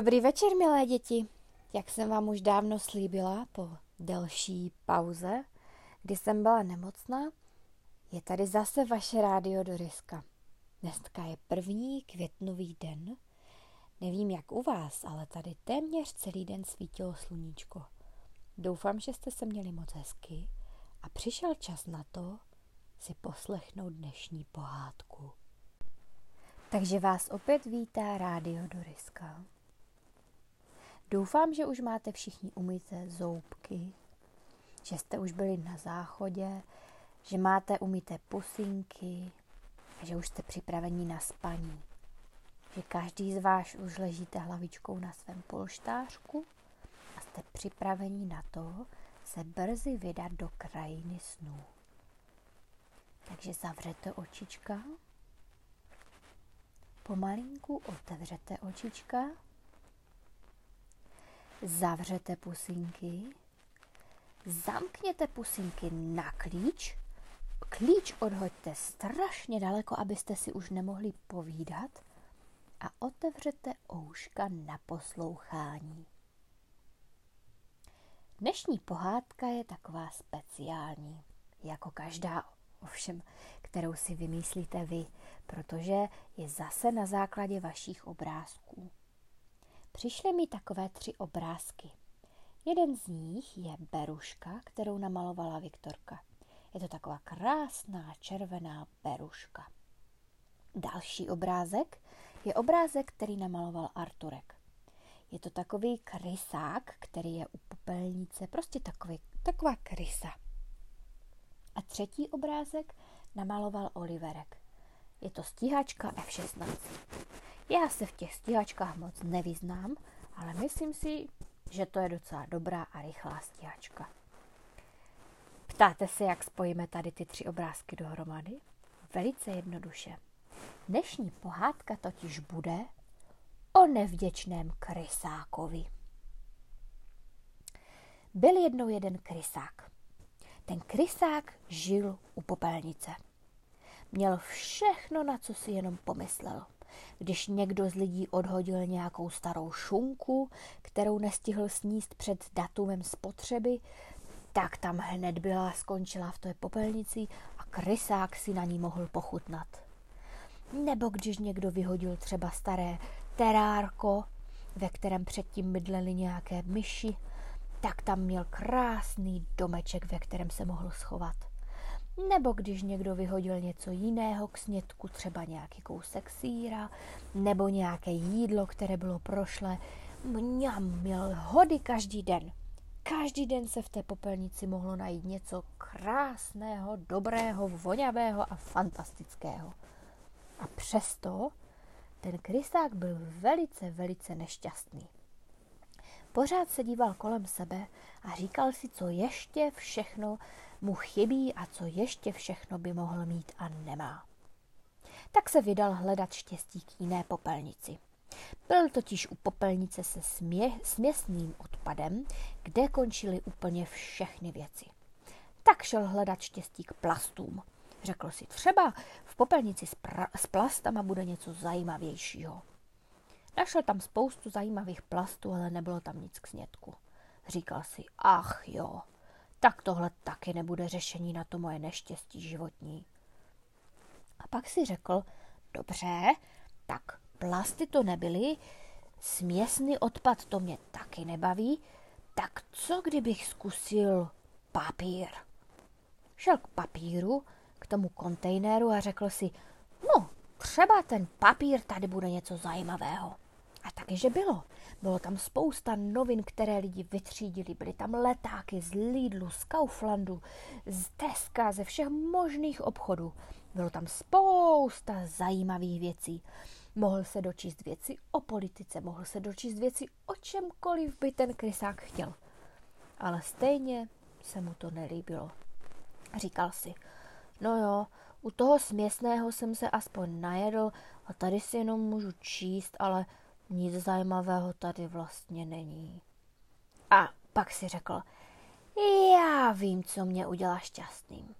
Dobrý večer, milé děti. Jak jsem vám už dávno slíbila po delší pauze, kdy jsem byla nemocná, je tady zase vaše rádio Doriska. Dneska je první květnový den. Nevím jak u vás, ale tady téměř celý den svítilo sluníčko. Doufám, že jste se měli moc hezky a přišel čas na to si poslechnout dnešní pohádku. Takže vás opět vítá rádio Doriska. Doufám, že už máte všichni umyté zoubky, že jste už byli na záchodě, že máte umyté pusinky, že už jste připraveni na spaní. Že každý z vás už ležíte hlavičkou na svém polštářku a jste připraveni na to se brzy vydat do krajiny snů. Takže zavřete očička, pomalinku otevřete očička zavřete pusinky, zamkněte pusinky na klíč, klíč odhoďte strašně daleko, abyste si už nemohli povídat. A otevřete ouška na poslouchání. Dnešní pohádka je taková speciální, jako každá ovšem, kterou si vymyslíte vy, protože je zase na základě vašich obrázků přišly mi takové tři obrázky. Jeden z nich je beruška, kterou namalovala Viktorka. Je to taková krásná červená beruška. Další obrázek je obrázek, který namaloval Arturek. Je to takový krysák, který je u popelnice, prostě takový, taková krysa. A třetí obrázek namaloval Oliverek. Je to stíhačka F16. Já se v těch stíhačkách moc nevyznám, ale myslím si, že to je docela dobrá a rychlá stíhačka. Ptáte se, jak spojíme tady ty tři obrázky dohromady? Velice jednoduše. Dnešní pohádka totiž bude o nevděčném krysákovi. Byl jednou jeden krysák. Ten krysák žil u popelnice. Měl všechno, na co si jenom pomyslel – když někdo z lidí odhodil nějakou starou šunku, kterou nestihl sníst před datumem spotřeby, tak tam hned byla, skončila v té popelnici a krysák si na ní mohl pochutnat. Nebo když někdo vyhodil třeba staré terárko, ve kterém předtím bydleli nějaké myši, tak tam měl krásný domeček, ve kterém se mohl schovat. Nebo když někdo vyhodil něco jiného k snědku, třeba nějaký kousek síra, nebo nějaké jídlo, které bylo prošlé, mňam, měl hody každý den. Každý den se v té popelnici mohlo najít něco krásného, dobrého, vonavého a fantastického. A přesto ten krysák byl velice, velice nešťastný. Pořád se díval kolem sebe a říkal si, co ještě všechno mu chybí a co ještě všechno by mohl mít a nemá. Tak se vydal hledat štěstí k jiné popelnici. Byl totiž u popelnice se smě, směsným odpadem, kde končily úplně všechny věci. Tak šel hledat štěstí k plastům. Řekl si, třeba v popelnici s, pra, s plastama bude něco zajímavějšího. Našel tam spoustu zajímavých plastů, ale nebylo tam nic k snědku. Říkal si, ach jo, tak tohle taky nebude řešení na to moje neštěstí životní. A pak si řekl, dobře, tak plasty to nebyly, směsný odpad to mě taky nebaví, tak co kdybych zkusil papír? Šel k papíru, k tomu kontejneru a řekl si, no, třeba ten papír tady bude něco zajímavého. A taky, že bylo. Bylo tam spousta novin, které lidi vytřídili. Byly tam letáky z Lidlu, z Kauflandu, z Teska, ze všech možných obchodů. Bylo tam spousta zajímavých věcí. Mohl se dočíst věci o politice, mohl se dočíst věci o čemkoliv by ten krysák chtěl. Ale stejně se mu to nelíbilo. Říkal si, no jo, u toho směsného jsem se aspoň najedl a tady si jenom můžu číst, ale nic zajímavého tady vlastně není. A pak si řekl, já vím, co mě udělá šťastným.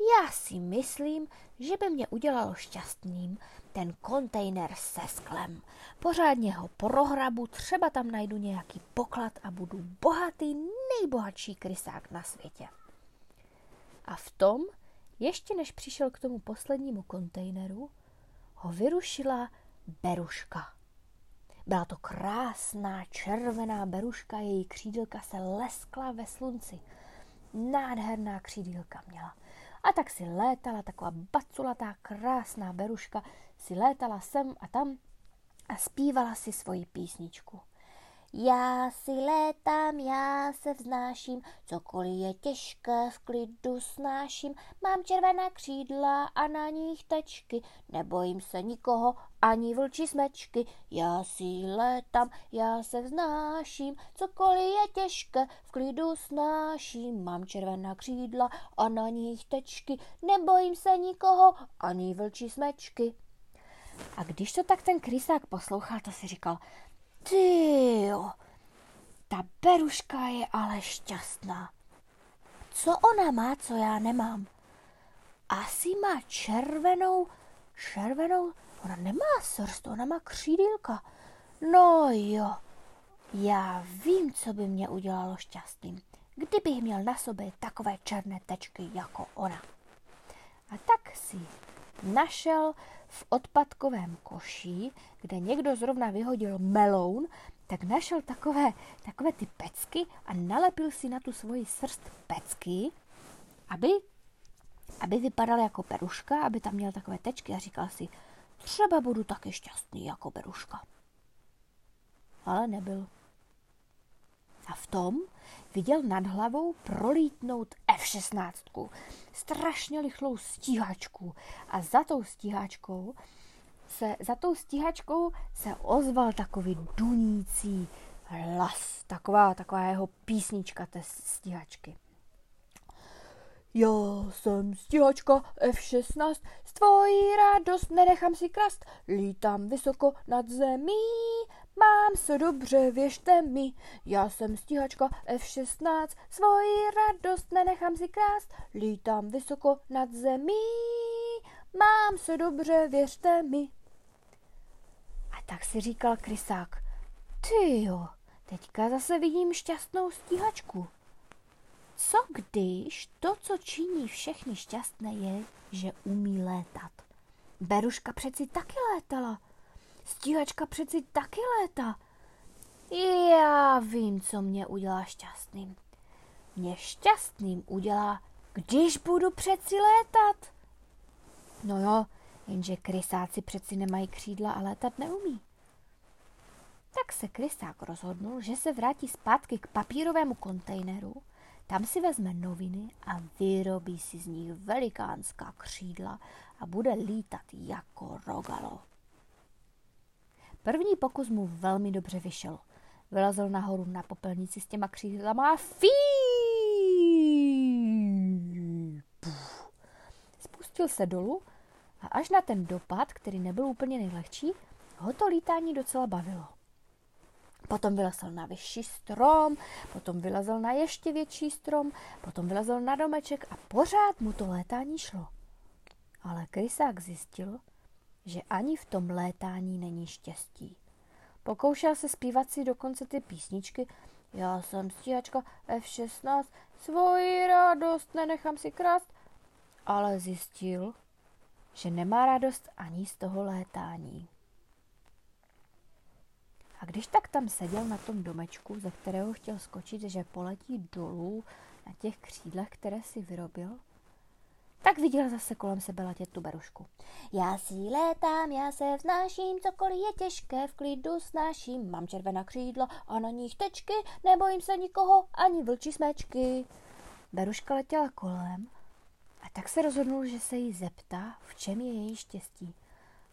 Já si myslím, že by mě udělalo šťastným ten kontejner se sklem. Pořádně ho prohrabu, třeba tam najdu nějaký poklad a budu bohatý, nejbohatší krysák na světě. A v tom, ještě než přišel k tomu poslednímu kontejneru, ho vyrušila beruška. Byla to krásná červená beruška, její křídilka se leskla ve slunci. Nádherná křídílka měla. A tak si létala, taková baculatá, krásná beruška, si létala sem a tam a zpívala si svoji písničku. Já si létám, já se vznáším, cokoliv je těžké, v klidu snáším. Mám červená křídla a na nich tečky, nebojím se nikoho, ani vlčí smečky. Já si létám, já se vznáším, cokoliv je těžké, v klidu snáším. Mám červená křídla a na nich tečky, nebojím se nikoho, ani vlčí smečky. A když to tak ten krysák poslouchal, to si říkal, ty jo, ta beruška je ale šťastná. Co ona má, co já nemám? Asi má červenou, červenou, ona nemá srst, ona má křídílka. No jo, já vím, co by mě udělalo šťastným, kdybych měl na sobě takové černé tečky jako ona. A tak si našel v odpadkovém koši, kde někdo zrovna vyhodil meloun, tak našel takové, takové ty pecky a nalepil si na tu svoji srst pecky, aby, aby vypadal jako peruška, aby tam měl takové tečky a říkal si, třeba budu taky šťastný jako peruška. Ale nebyl. A v tom viděl nad hlavou prolítnout F-16, strašně rychlou stíhačku. A za tou stíhačkou se, za tou stíhačkou se ozval takový dunící hlas, taková, taková jeho písnička té stíhačky. Já jsem stíhačka F-16, s tvojí radost nenechám si krast, lítám vysoko nad zemí, Mám se dobře, věřte mi, já jsem stíhačka F-16, svoji radost nenechám si krást, lítám vysoko nad zemí, mám se dobře, věřte mi. A tak si říkal Krysák, ty jo, teďka zase vidím šťastnou stíhačku. Co když to, co činí všechny šťastné, je, že umí létat? Beruška přeci taky létala. Stíhačka přeci taky léta. Já vím, co mě udělá šťastným. Mě šťastným udělá, když budu přeci létat. No jo, jenže krysáci přeci nemají křídla a létat neumí. Tak se krysák rozhodnul, že se vrátí zpátky k papírovému kontejneru, tam si vezme noviny a vyrobí si z nich velikánská křídla a bude lítat jako rogalo. První pokus mu velmi dobře vyšel. Vylezl nahoru na popelnici s těma křídlama a fí! Spustil se dolů a až na ten dopad, který nebyl úplně nejlehčí, ho to lítání docela bavilo. Potom vylezl na vyšší strom, potom vylezl na ještě větší strom, potom vylezl na domeček a pořád mu to létání šlo. Ale Krysák zjistil, že ani v tom létání není štěstí. Pokoušel se zpívat si dokonce ty písničky. Já jsem stíhačka F16, svoji radost nenechám si krást, ale zjistil, že nemá radost ani z toho létání. Když tak tam seděl na tom domečku, ze kterého chtěl skočit, že poletí dolů na těch křídlech, které si vyrobil, tak viděl zase kolem sebe letět tu berušku. Já si létám, já se vznáším, cokoliv je těžké, v klidu snáším. Mám červená křídla a na nich tečky, nebojím se nikoho, ani vlčí smečky. Beruška letěla kolem a tak se rozhodnul, že se jí zeptá, v čem je její štěstí.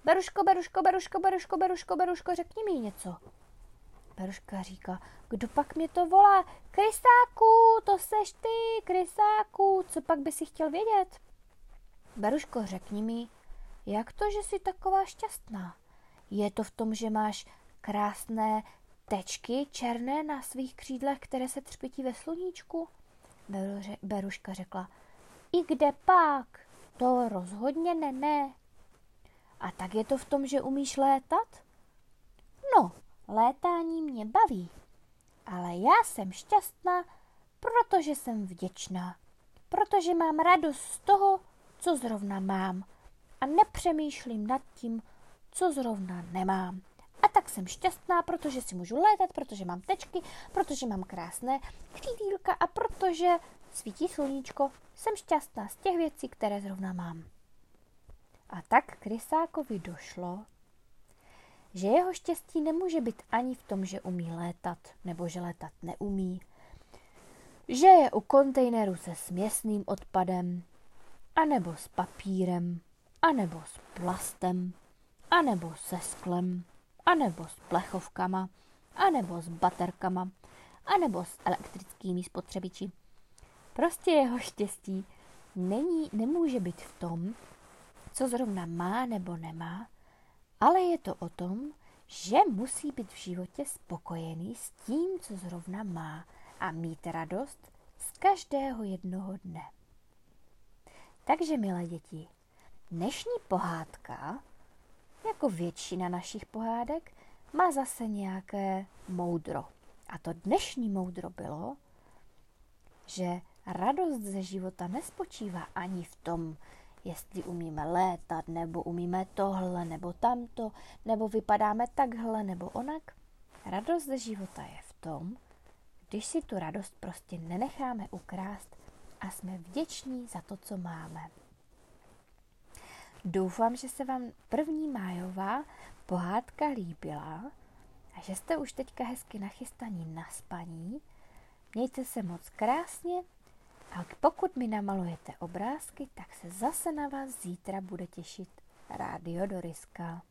Beruško, Beruško, Beruško, Beruško, Beruško, Beruško, řekni mi něco. Beruška říká, kdo pak mě to volá? Krysáku, to seš ty, Krysáku, co pak by si chtěl vědět? Beruško, řekni mi, jak to, že jsi taková šťastná? Je to v tom, že máš krásné tečky černé na svých křídlech, které se třpití ve sluníčku? Beruška řekla, I kde pak? To rozhodně ne, ne. A tak je to v tom, že umíš létat? Létání mě baví, ale já jsem šťastná, protože jsem vděčná, protože mám radost z toho, co zrovna mám a nepřemýšlím nad tím, co zrovna nemám. A tak jsem šťastná, protože si můžu létat, protože mám tečky, protože mám krásné křídílka a protože svítí sluníčko. Jsem šťastná z těch věcí, které zrovna mám. A tak Krysákovi došlo, že jeho štěstí nemůže být ani v tom, že umí létat, nebo že létat neumí, že je u kontejneru se směsným odpadem, anebo s papírem, anebo s plastem, anebo se sklem, anebo s plechovkama, anebo s baterkama, anebo s elektrickými spotřebiči. Prostě jeho štěstí není, nemůže být v tom, co zrovna má nebo nemá, ale je to o tom, že musí být v životě spokojený s tím, co zrovna má a mít radost z každého jednoho dne. Takže, milé děti, dnešní pohádka, jako většina našich pohádek, má zase nějaké moudro. A to dnešní moudro bylo, že radost ze života nespočívá ani v tom, jestli umíme létat, nebo umíme tohle, nebo tamto, nebo vypadáme takhle, nebo onak. Radost ze života je v tom, když si tu radost prostě nenecháme ukrást a jsme vděční za to, co máme. Doufám, že se vám první májová pohádka líbila a že jste už teďka hezky nachystaní na spaní. Mějte se moc krásně a pokud mi namalujete obrázky, tak se zase na vás zítra bude těšit Rádio Doriska.